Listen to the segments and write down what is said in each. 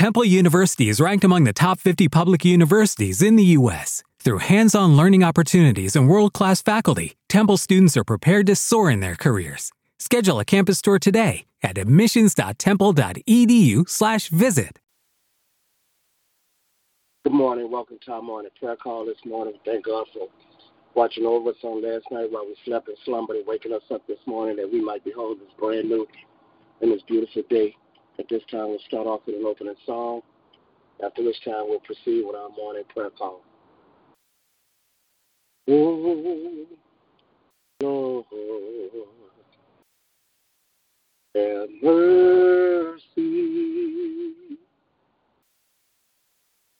Temple University is ranked among the top 50 public universities in the U.S. Through hands on learning opportunities and world class faculty, Temple students are prepared to soar in their careers. Schedule a campus tour today at admissions.temple.edu/slash visit. Good morning. Welcome to our morning prayer call this morning. Thank God for watching over us on last night while we slept and slumbered and waking us up this morning that we might behold this brand new and this beautiful day. At this time, we'll start off with an opening song, after which time we'll proceed with our morning prayer call. Oh, Lord, have mercy.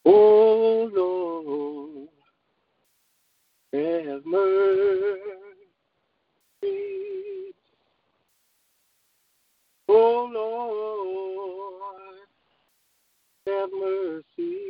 Oh, Lord, have mercy. Oh, Lord, have mercy.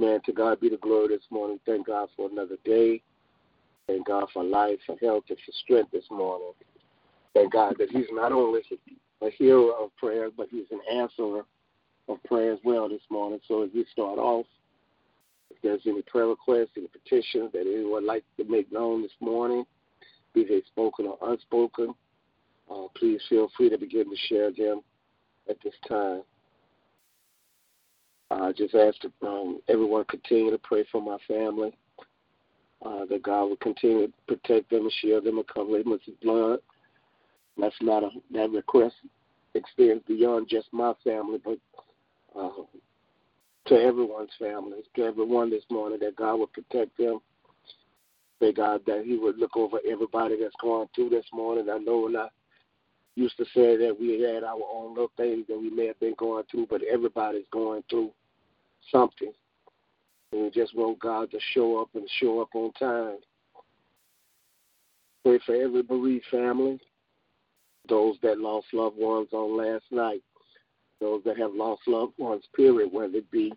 Amen. To God be the glory this morning. Thank God for another day. Thank God for life, for health, and for strength this morning. Thank God that He's not only a hearer of prayers, but He's an answerer of prayer as well this morning. So as we start off, if there's any prayer requests, any petitions that anyone would like to make known this morning, be they spoken or unspoken, uh, please feel free to begin to share them at this time. I just ask that um, everyone continue to pray for my family, uh, that God will continue to protect them and shield them and cover them with His blood. That's not a that request extends beyond just my family, but uh, to everyone's families, to everyone this morning, that God will protect them. Pray God that He would look over everybody that's going through this morning. I know when I used to say that we had our own little things that we may have been going through, but everybody's going through something. And we just want God to show up and show up on time. Pray for every bereaved family, those that lost loved ones on last night, those that have lost loved ones, period, whether it be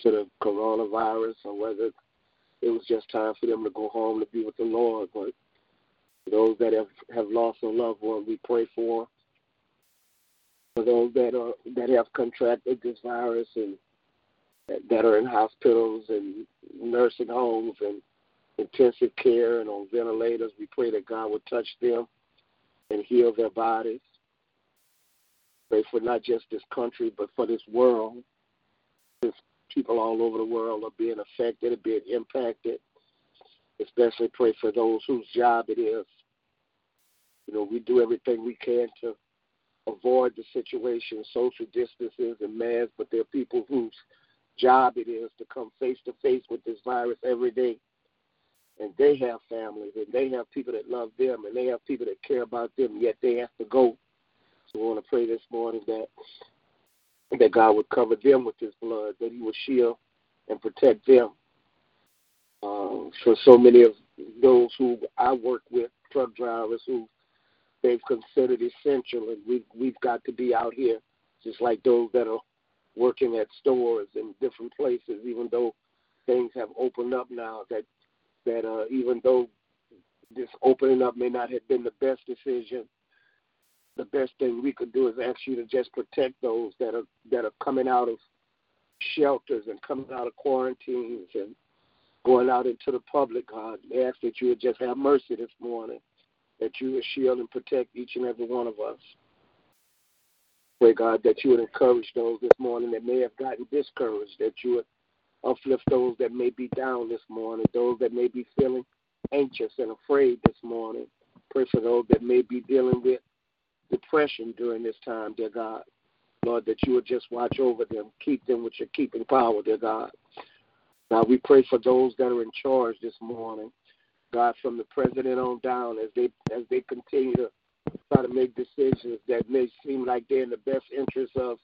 to the coronavirus or whether it was just time for them to go home to be with the Lord. But those that have, have lost a loved one, we pray for. For those that are that have contracted this virus and that are in hospitals and nursing homes and intensive care and on ventilators, we pray that God will touch them and heal their bodies. Pray for not just this country, but for this world. Since people all over the world are being affected and being impacted. Especially pray for those whose job it is. You know, we do everything we can to avoid the situation, social distances and masks, but there are people whose job it is to come face to face with this virus every day. And they have families and they have people that love them and they have people that care about them, yet they have to go. So we want to pray this morning that that God would cover them with his blood, that he would shield and protect them. Uh, for so many of those who I work with, truck drivers who they've considered essential, and we've we've got to be out here, just like those that are working at stores and different places. Even though things have opened up now, that that uh, even though this opening up may not have been the best decision, the best thing we could do is ask you to just protect those that are that are coming out of shelters and coming out of quarantines and going out into the public, God. I ask that you would just have mercy this morning that you would shield and protect each and every one of us. Pray, God, that you would encourage those this morning that may have gotten discouraged, that you would uplift those that may be down this morning, those that may be feeling anxious and afraid this morning. Pray for those that may be dealing with depression during this time, dear God. Lord, that you would just watch over them, keep them with your keeping power, dear God. Now we pray for those that are in charge this morning. God, from the president on down, as they as they continue to try to make decisions that may seem like they're in the best interest of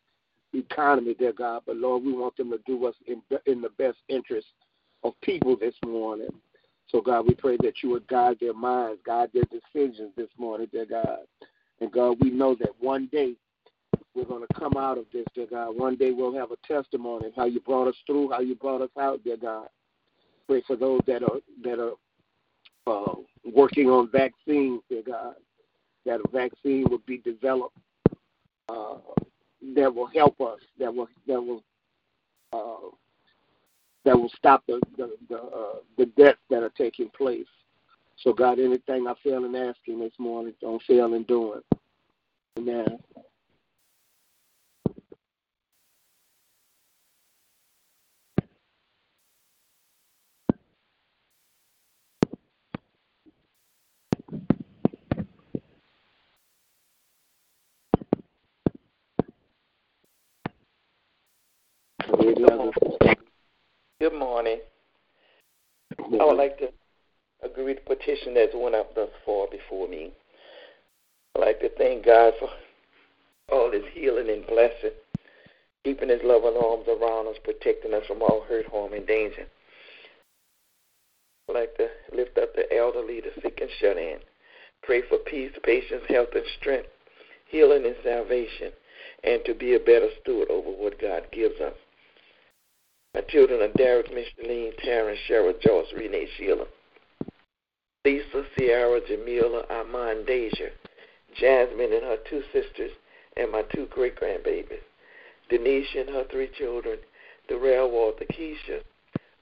the economy, dear God. But Lord, we want them to do what's in in the best interest of people this morning. So God, we pray that you would guide their minds, guide their decisions this morning, dear God. And God, we know that one day we're going to come out of this, dear God. One day we'll have a testimony of how you brought us through, how you brought us out, dear God. Pray for those that are that are uh, working on vaccines, dear God, that a vaccine will be developed uh, that will help us, that will that will uh, that will stop the the the, uh, the deaths that are taking place. So God, anything I fail in asking this morning, don't fail in doing. Amen. Good morning. I would mm-hmm. like to agree with the petition that's went up thus far before me. I'd like to thank God for all his healing and blessing, keeping his loving arms around us, protecting us from all hurt, harm, and danger. I'd like to lift up the elderly, the sick, and shut in. Pray for peace, patience, health, and strength, healing, and salvation, and to be a better steward over what God gives us. My children are Derek, Micheline, Terrence, Cheryl, Joyce, Renee, Sheila, Lisa, Sierra, Jamila, Armand, Deja, Jasmine and her two sisters, and my two great grandbabies, Denise and her three children, Darrell, Walter, Keisha,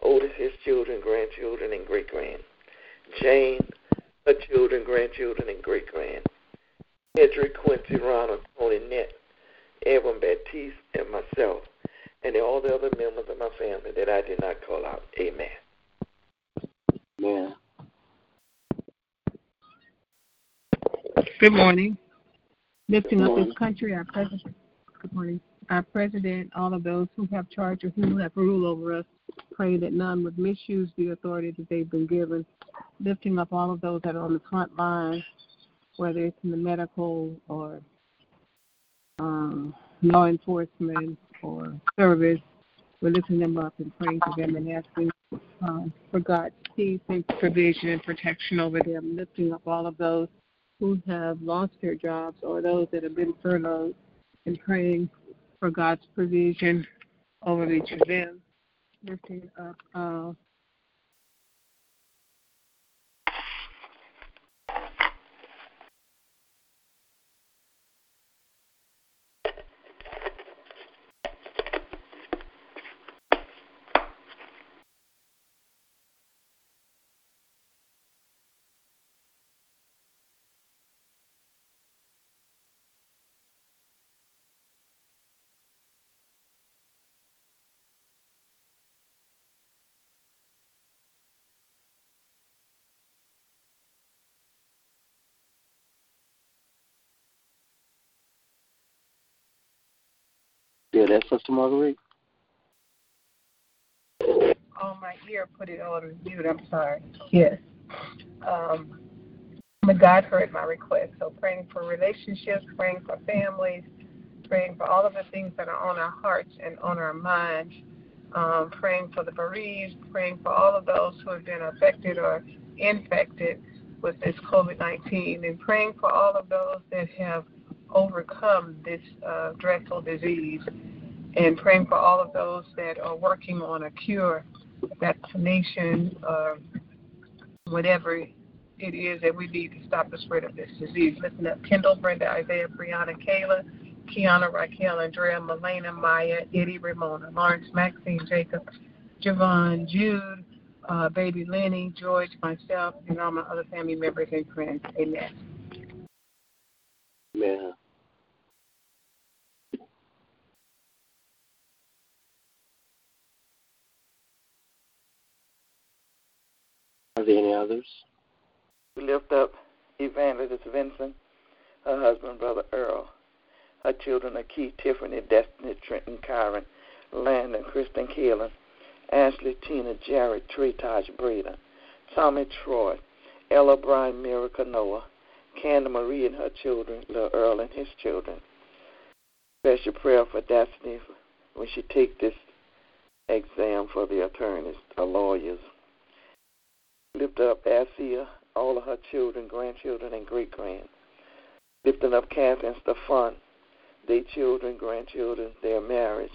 Otis, his children, grandchildren, and great grand, Jane, her children, grandchildren, and great grand, Hedrick, Quincy, Ronald, Tony, Nett, Evan, Baptiste, and myself and all the other members of my family that I did not call out. Amen. Amen. Good morning. Lifting good morning. up this country, our president. Good morning. Our president, all of those who have charge or who have rule over us, pray that none would misuse the authority that they've been given. Lifting up all of those that are on the front line, whether it's in the medical or um, law enforcement, for service. We're lifting them up and praying for them and asking um, for God's peace and provision and protection over them, lifting up all of those who have lost their jobs or those that have been furloughed and praying for God's provision over each of them, lifting up uh, Yeah, that's Sister Marguerite. on my ear, put it on mute. I'm sorry. Yes. Um, God heard my request. So praying for relationships, praying for families, praying for all of the things that are on our hearts and on our minds, um, praying for the bereaved, praying for all of those who have been affected or infected with this COVID 19, and praying for all of those that have overcome this uh, dreadful disease, and praying for all of those that are working on a cure, vaccination, uh, whatever it is that we need to stop the spread of this disease. Listen up Kendall, Brenda, Isaiah, Brianna, Kayla, Kiana, Raquel, Andrea, Melena, Maya, Eddie, Ramona, Lawrence, Maxine, Jacob, Javon, Jude, uh, baby Lenny, George, myself, and all my other family members and friends. Amen. Amen. Are there any others? We lift up Evangelist Vincent, her husband, Brother Earl, her children are Keith, Tiffany, Destiny, Trenton, Kyron, Landon, Kristen, Keelan, Ashley, Tina, Jared, Tree, Taj, Tommy, Troy, Ella, Brian, Miracle, Noah, Candy Marie and her children, Little Earl and his children. Special prayer for Destiny when she take this exam for the attorneys, the lawyers. Lift up Asia, all of her children, grandchildren, and great grand. Lifting up Kathy and Stefan, their children, grandchildren, their marriage,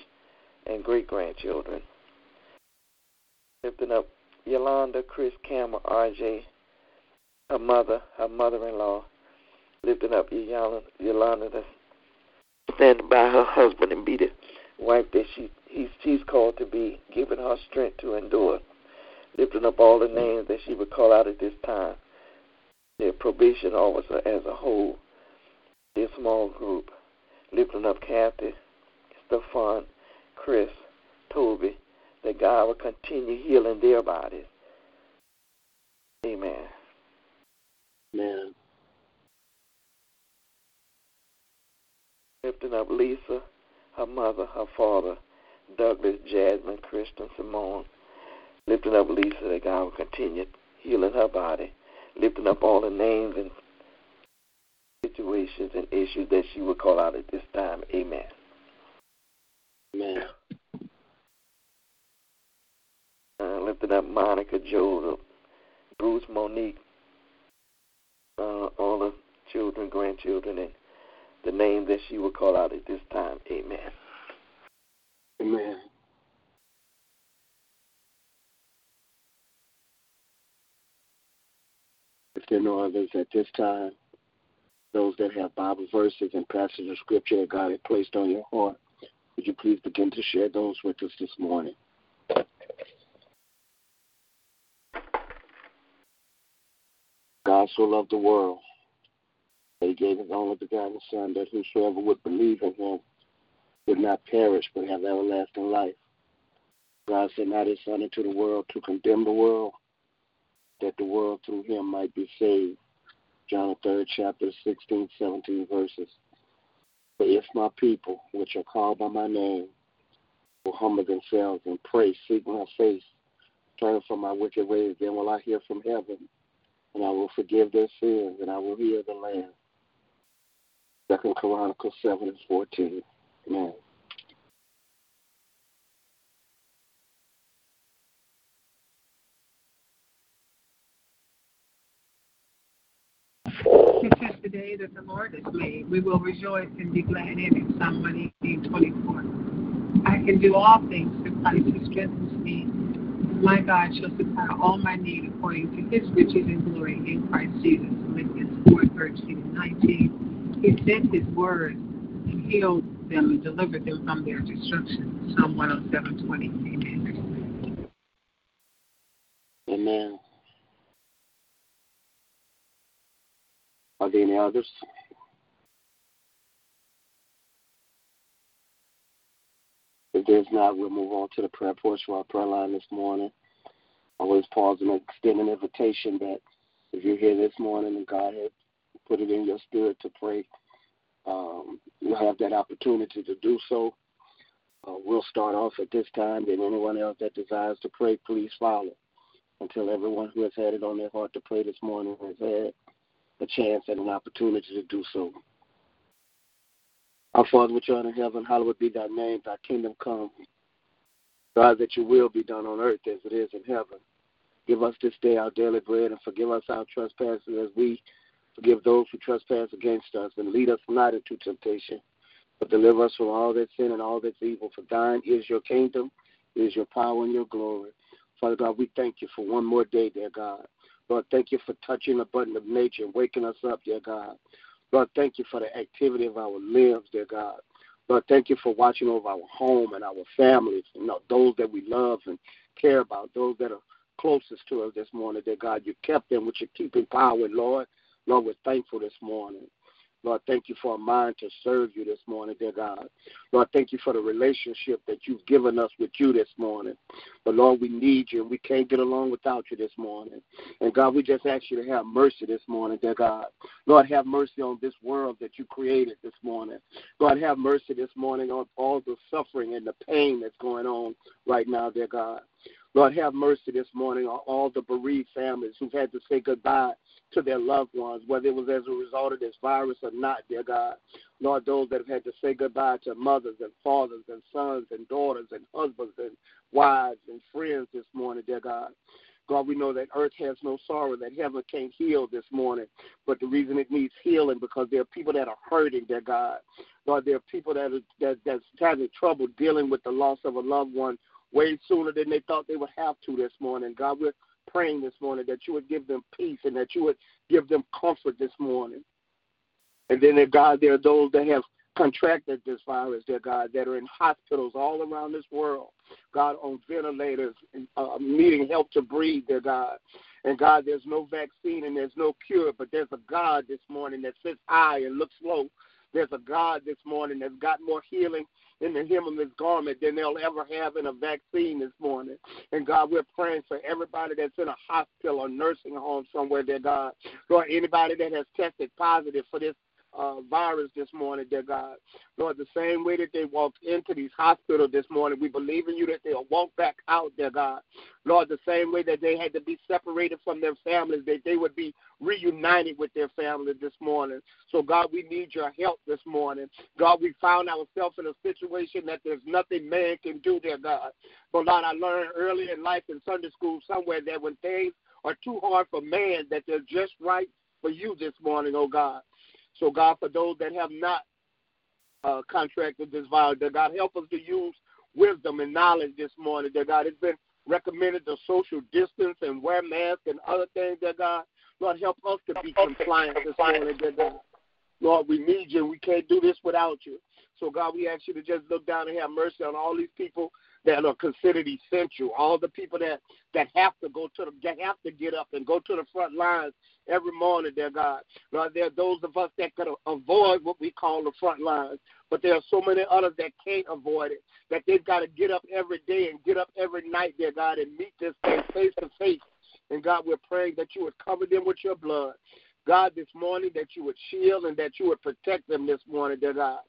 and great grandchildren. Lifting up Yolanda, Chris, Cameron, RJ, her mother, her mother in law, lifting up Yolanda, Yolanda that's standing by her husband and be the wife that she he's, she's called to be, giving her strength to endure. Lifting up all the names that she would call out at this time. The probation officer as a whole, their small group, lifting up Kathy, Stefan, Chris, Toby, that God will continue healing their bodies. Amen. Amen. Lifting up Lisa, her mother, her father, Douglas, Jasmine, Kristen, Simone. Lifting up Lisa that God will continue healing her body. Lifting up all the names and situations and issues that she would call out at this time. Amen. Amen. Uh, lifting up Monica, Joe, Bruce, Monique, uh, all the children, grandchildren, and the name that she would call out at this time. Amen. Amen. There are others at this time, those that have Bible verses and passages of scripture that God has placed on your heart, would you please begin to share those with us this morning? God so loved the world that he gave his only begotten Son, that whosoever would believe in him would not perish but have everlasting life. God sent not his Son into the world to condemn the world, that the world through him might be saved. John 3rd chapter 16, 17 verses. But if my people, which are called by my name, will humble themselves and pray, seek my face, turn from my wicked ways, then will I hear from heaven, and I will forgive their sins, and I will heal the land. Second Chronicles 7 and 14. Amen. This is the day that the Lord has made. We will rejoice and be glad in it. Psalm 118, 24. I can do all things through Christ who strengthens me. My God shall supply all my need according to his riches and glory in Christ Jesus. Philippians 4, 13 and 19. He sent his word and healed them and delivered them from their destruction. Psalm 107, 20. Amen. Amen. Are there any others? If there's not, we'll move on to the prayer portion of our prayer line this morning. Always pause and extend an invitation that if you're here this morning and God has put it in your spirit to pray, um, you'll have that opportunity to do so. Uh, we'll start off at this time. Then anyone else that desires to pray, please follow until everyone who has had it on their heart to pray this morning has had a chance and an opportunity to do so. Our Father which art in heaven, hallowed be thy name, thy kingdom come. God, that your will be done on earth as it is in heaven. Give us this day our daily bread and forgive us our trespasses as we forgive those who trespass against us. And lead us not into temptation, but deliver us from all that sin and all that's evil. For thine is your kingdom, is your power and your glory. Father God, we thank you for one more day, dear God. Lord, thank you for touching the button of nature and waking us up, dear God. Lord, thank you for the activity of our limbs, dear God. Lord, thank you for watching over our home and our families, and those that we love and care about, those that are closest to us this morning, dear God. You kept them with your keeping power, Lord. Lord, we're thankful this morning. Lord, thank you for a mind to serve you this morning, dear God. Lord, thank you for the relationship that you've given us with you this morning. But Lord, we need you and we can't get along without you this morning. And God, we just ask you to have mercy this morning, dear God. Lord, have mercy on this world that you created this morning. Lord, have mercy this morning on all the suffering and the pain that's going on right now, dear God. Lord, have mercy this morning on all the bereaved families who've had to say goodbye to their loved ones, whether it was as a result of this virus or not, dear God. Lord, those that have had to say goodbye to mothers and fathers and sons and daughters and husbands and wives and friends this morning, dear God. God, we know that earth has no sorrow, that heaven can't heal this morning. But the reason it needs healing because there are people that are hurting, dear God. Lord, there are people that are that, that's having trouble dealing with the loss of a loved one way sooner than they thought they would have to this morning. God, we're praying this morning that you would give them peace and that you would give them comfort this morning. And then, God, there are those that have contracted this virus, dear God, that are in hospitals all around this world. God, on ventilators, uh, needing help to breathe, dear God. And God, there's no vaccine and there's no cure, but there's a God this morning that sits high and looks low. There's a God this morning that's got more healing in the hem of his garment than they'll ever have in a vaccine this morning. And God, we're praying for everybody that's in a hospital or nursing home somewhere, dear God. Lord, anybody that has tested positive for this uh, virus this morning, dear God. Lord, the same way that they walked into these hospitals this morning, we believe in you that they'll walk back out, dear God. Lord, the same way that they had to be separated from their families, that they would be reunited with their families this morning. So, God, we need your help this morning. God, we found ourselves in a situation that there's nothing man can do, dear God. But, Lord, I learned early in life in Sunday school somewhere that when things are too hard for man, that they're just right for you this morning, oh God. So, God, for those that have not uh, contracted this virus, that God help us to use wisdom and knowledge this morning. That God, it's been recommended to social distance and wear masks and other things. That God, Lord, help us to be compliant this morning. That God, Lord, we need you. We can't do this without you. So, God, we ask you to just look down and have mercy on all these people that are considered essential, all the people that that have to go to the that have to get up and go to the front lines every morning, dear God. Lord, there are those of us that could avoid what we call the front lines, but there are so many others that can't avoid it, that they've got to get up every day and get up every night, dear God, and meet this thing face to face. And God, we're praying that you would cover them with your blood. God, this morning that you would shield and that you would protect them this morning, dear God.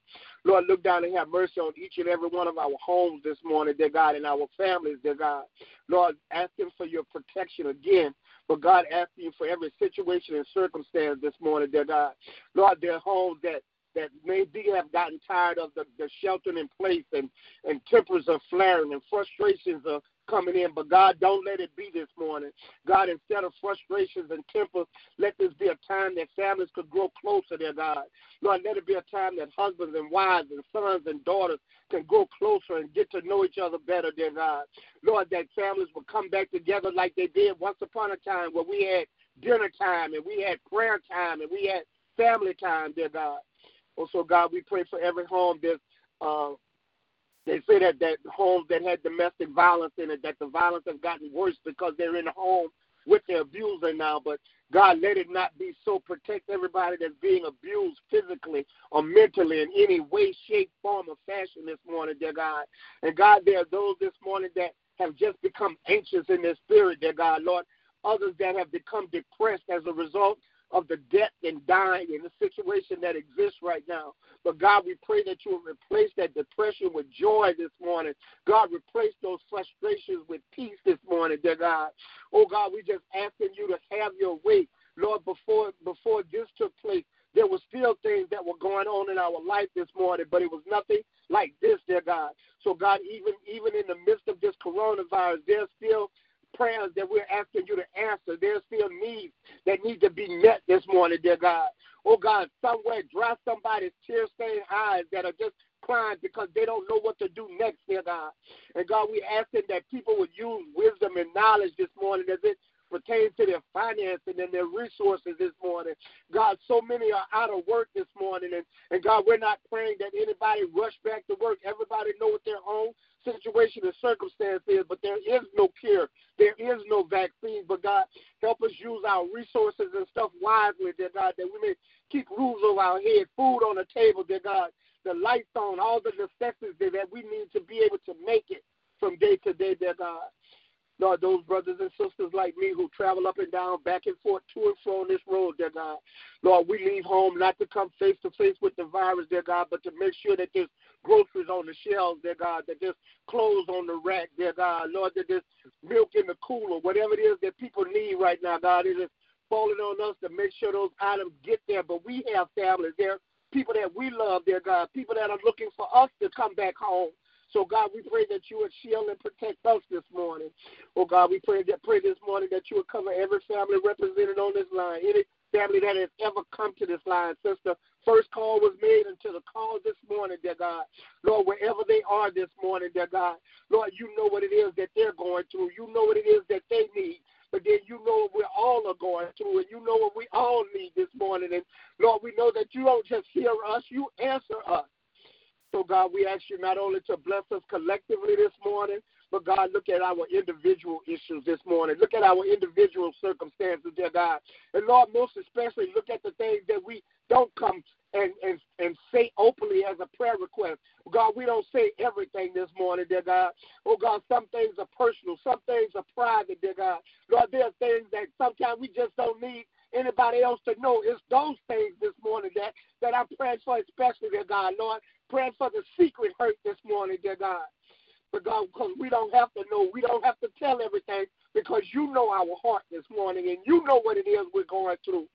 Lord, look down and have mercy on each and every one of our homes this morning, dear God, and our families, dear God. Lord, asking for your protection again. But God, ask you for every situation and circumstance this morning, dear God. Lord, their homes that that maybe have gotten tired of the, the sheltering in place and, and tempers are flaring and frustrations are coming in. But God, don't let it be this morning. God, instead of frustrations and tempers, let this be a time that families could grow closer, dear God. Lord, let it be a time that husbands and wives and sons and daughters can grow closer and get to know each other better, dear God. Lord, that families will come back together like they did once upon a time where we had dinner time and we had prayer time and we had family time, dear God. Also, God, we pray for every home that uh, they say that that homes that had domestic violence in it, that the violence has gotten worse because they're in the home with their abuser now. But God, let it not be so. Protect everybody that's being abused physically or mentally in any way, shape, form, or fashion this morning, dear God. And God, there are those this morning that have just become anxious in their spirit, dear God, Lord. Others that have become depressed as a result of the death and dying and the situation that exists right now. But God, we pray that you will replace that depression with joy this morning. God, replace those frustrations with peace this morning, dear God. Oh God, we just asking you to have your way. Lord, before before this took place, there were still things that were going on in our life this morning, but it was nothing like this, dear God. So God, even even in the midst of this coronavirus, there's still prayers that we're asking you to answer. There's still needs that need to be met this morning, dear God. Oh God, somewhere dry somebody's tear stained eyes that are just crying because they don't know what to do next, dear God. And God, we asking that people would use wisdom and knowledge this morning as it pertains to their financing and their resources this morning. God, so many are out of work this morning. And, and God, we're not praying that anybody rush back to work. Everybody know what their own situation and circumstance is, but there is no cure. There is no vaccine. But God, help us use our resources and stuff wisely, dear God, that we may keep roofs over our head, food on the table, dear God, the lights on, all the necessities that we need to be able to make it from day to day, dear God. Lord, those brothers and sisters like me who travel up and down, back and forth, to and fro on this road, dear God. Lord, we leave home not to come face to face with the virus, dear God, but to make sure that there's groceries on the shelves, dear God, that there's clothes on the rack, dear God. Lord, that there's milk in the cooler, whatever it is that people need right now, God. It is falling on us to make sure those items get there. But we have families there, people that we love, dear God, people that are looking for us to come back home. So, God, we pray that you would shield and protect us this morning. Oh, God, we pray that pray this morning that you would cover every family represented on this line, any family that has ever come to this line since the first call was made until the call this morning, dear God. Lord, wherever they are this morning, dear God, Lord, you know what it is that they're going through. You know what it is that they need. But then you know what we all are going through, and you know what we all need this morning. And Lord, we know that you don't just hear us, you answer us. So, God, we ask you not only to bless us collectively this morning, but God, look at our individual issues this morning. Look at our individual circumstances, dear God. And Lord, most especially, look at the things that we don't come and, and, and say openly as a prayer request. God, we don't say everything this morning, dear God. Oh, God, some things are personal, some things are private, dear God. Lord, there are things that sometimes we just don't need anybody else to know. It's those things this morning that, that I'm praying for, especially, dear God. Lord, praying for the secret hurt this morning, dear God. But God, because we don't have to know, we don't have to tell everything because you know our heart this morning and you know what it is we're going through.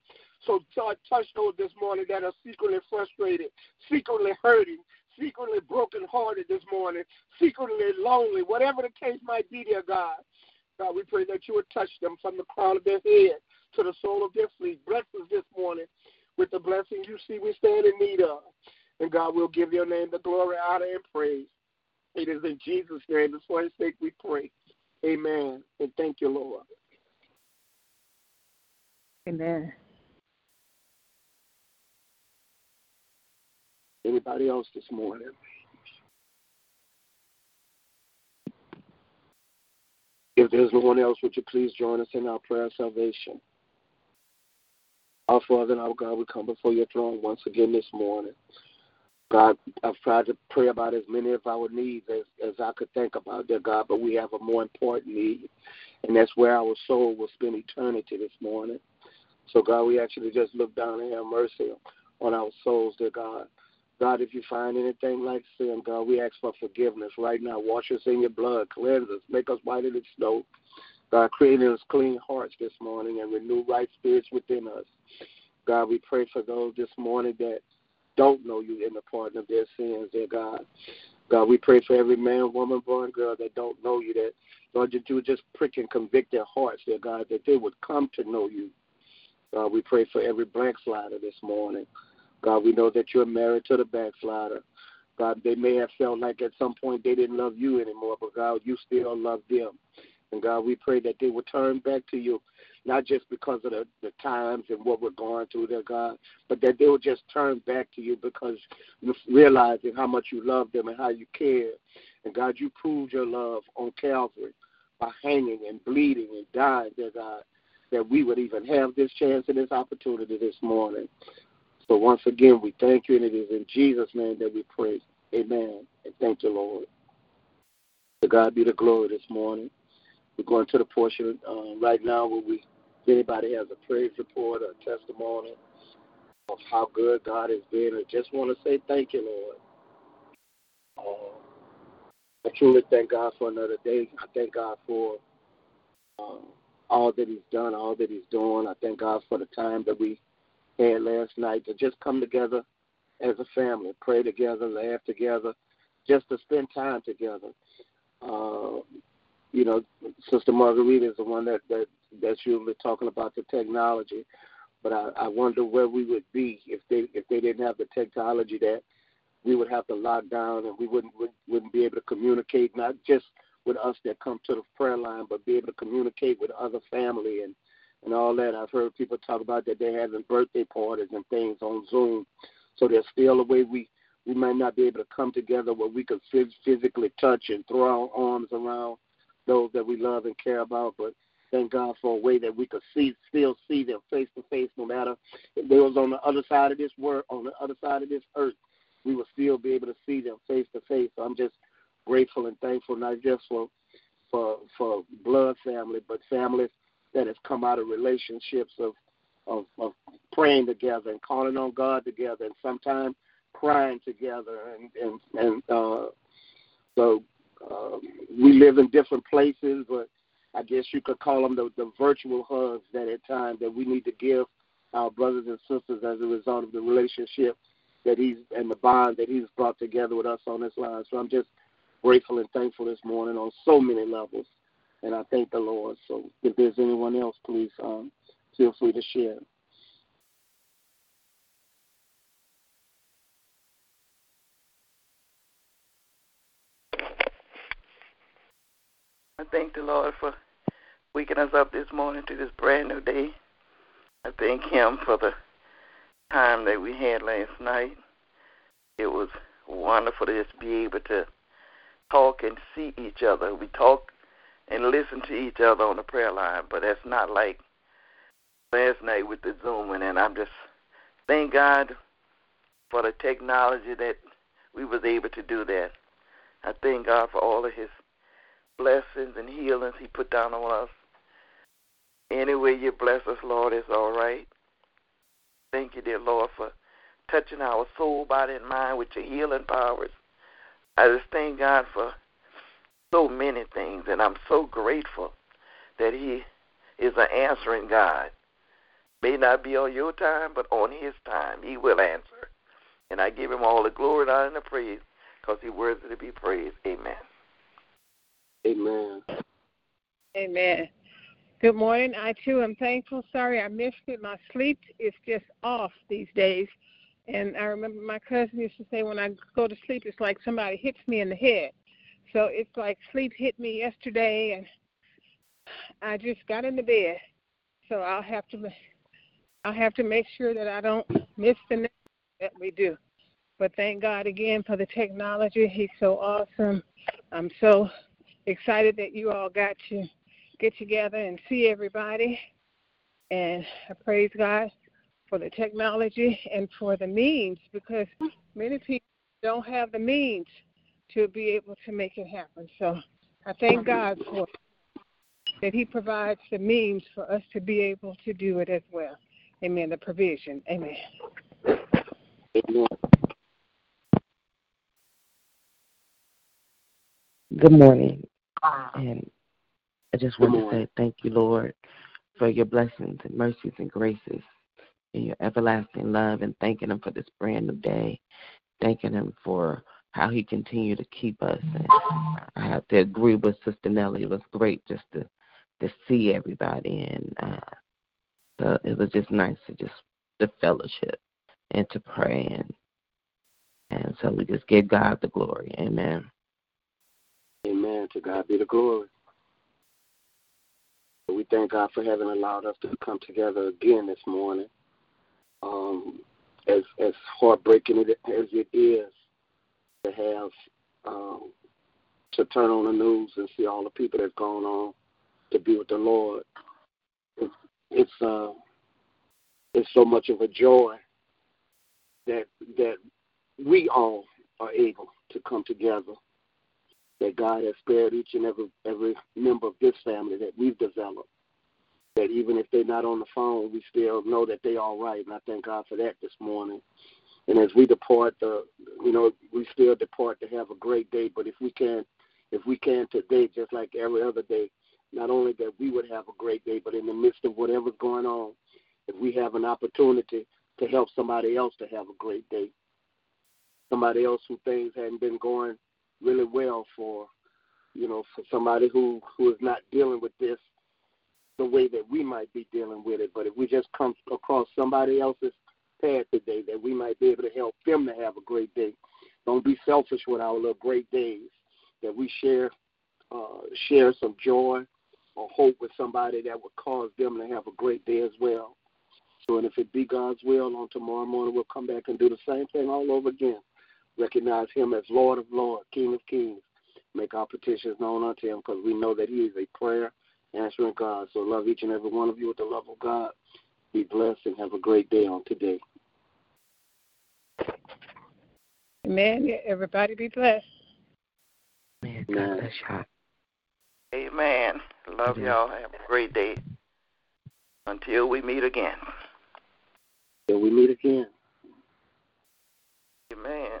So God, touch those this morning that are secretly frustrated, secretly hurting, secretly brokenhearted this morning, secretly lonely, whatever the case might be, dear God. God, we pray that you would touch them from the crown of their head to the sole of their feet. Bless us this morning with the blessing you see we stand in need of. And God will give your name the glory, honor, and praise. It is in Jesus' name, for his sake we pray. Amen. And thank you, Lord. Amen. Anybody else this morning? If there's no one else, would you please join us in our prayer of salvation? Our Father and our God, we come before your throne once again this morning. God, I've tried to pray about as many of our needs as, as I could think about, dear God, but we have a more important need, and that's where our soul will spend eternity this morning. So, God, we actually just look down and have mercy on our souls, dear God. God, if you find anything like sin, God, we ask for forgiveness right now. Wash us in your blood, cleanse us, make us whiter than snow. God, create us clean hearts this morning and renew right spirits within us. God, we pray for those this morning that don't know you in the pardon of their sins, dear God. God, we pray for every man, woman, boy, girl that don't know you, that, Lord, that you just prick and convict their hearts, dear God, that they would come to know you. God, we pray for every backslider this morning. God, we know that you're married to the backslider. God, they may have felt like at some point they didn't love you anymore, but God, you still love them. And God, we pray that they will turn back to you not just because of the, the times and what we're going through there, God, but that they will just turn back to you because realizing how much you love them and how you care. And God, you proved your love on Calvary by hanging and bleeding and dying, dear God, that we would even have this chance and this opportunity this morning. So once again, we thank you, and it is in Jesus' name that we pray. Amen. And thank you, Lord. To God be the glory this morning. We're going to the portion uh, right now where we If anybody has a praise report or a testimony of how good God has been, I just want to say thank you, Lord. Uh, I truly thank God for another day. I thank God for uh, all that He's done, all that He's doing. I thank God for the time that we had last night to just come together as a family, pray together, laugh together, just to spend time together. Uh, you know, Sister Margarita is the one that, that that's usually talking about the technology, but I, I wonder where we would be if they if they didn't have the technology that we would have to lock down and we wouldn't wouldn't be able to communicate not just with us that come to the prayer line, but be able to communicate with other family and and all that. I've heard people talk about that they're having birthday parties and things on Zoom. So there's still a way we we might not be able to come together where we could physically touch and throw our arms around those that we love and care about. But thank God for a way that we could see, still see them face to face, no matter if they was on the other side of this world, on the other side of this earth, we will still be able to see them face to face. So I'm just grateful and thankful, not just for for for blood family, but families that have come out of relationships of of, of praying together and calling on God together, and sometimes crying together, and and and uh, so uh, we live in different places, but I guess you could call them the, the virtual hugs that at times that we need to give our brothers and sisters as a result of the relationship that he's and the bond that he's brought together with us on this line. So I'm just grateful and thankful this morning on so many levels, and I thank the Lord. So if there's anyone else, please um, feel free to share. I thank the Lord for waking us up this morning to this brand new day. I thank Him for the time that we had last night. It was wonderful to just be able to talk and see each other. We talk and listen to each other on the prayer line, but that's not like last night with the Zooming. And I'm just thank God for the technology that we was able to do that. I thank God for all of His blessings and healings He put down on us. Any way you bless us, Lord, is all right. Thank you, dear Lord, for touching our soul, body, and mind with your healing powers. I just thank God for so many things, and I'm so grateful that He is an answering God. May not be on your time, but on His time, He will answer. And I give Him all the glory, and honor, and the praise because He's worthy to be praised. Amen. Amen. Amen. Good morning. I too am thankful. Sorry I missed it. My sleep is just off these days. And I remember my cousin used to say when I go to sleep, it's like somebody hits me in the head. So it's like sleep hit me yesterday, and I just got in the bed. So I'll have to, I'll have to make sure that I don't miss the next that we do. But thank God again for the technology. He's so awesome. I'm so excited that you all got to get together and see everybody. And I praise God for the technology and for the means because many people don't have the means to be able to make it happen. So I thank God for that He provides the means for us to be able to do it as well. Amen. The provision. Amen. Good morning. And I just want to say thank you, Lord, for your blessings and mercies and graces and your everlasting love and thanking him for this brand new day. Thanking him for how he continued to keep us. And I have to agree with Sister Nellie. It was great just to to see everybody and uh so it was just nice to just the fellowship and to pray and and so we just give God the glory. Amen. Amen. To God be the glory. We thank God for having allowed us to come together again this morning. Um, as as heartbreaking as it is to have um, to turn on the news and see all the people that's gone on to be with the Lord, it's uh, it's so much of a joy that that we all are able to come together that God has spared each and every every member of this family that we've developed that even if they're not on the phone, we still know that they're all right. And I thank God for that this morning. And as we depart, the you know we still depart to have a great day. But if we can, if we can today, just like every other day, not only that we would have a great day, but in the midst of whatever's going on, if we have an opportunity to help somebody else to have a great day, somebody else who things hadn't been going really well for, you know, for somebody who who is not dealing with this the way that we might be dealing with it. But if we just come across somebody else's path today, that we might be able to help them to have a great day. Don't be selfish with our little great days. That we share uh, share some joy or hope with somebody that would cause them to have a great day as well. So, and if it be God's will, on tomorrow morning we'll come back and do the same thing all over again. Recognize Him as Lord of Lords, King of Kings. Make our petitions known unto Him because we know that He is a prayer answering God. So, love each and every one of you with the love of God. Be blessed and have a great day on today. Amen. Everybody be blessed. Amen. God bless y'all. Amen. Love y'all. Have a great day. Until we meet again. Until we meet again. Amen.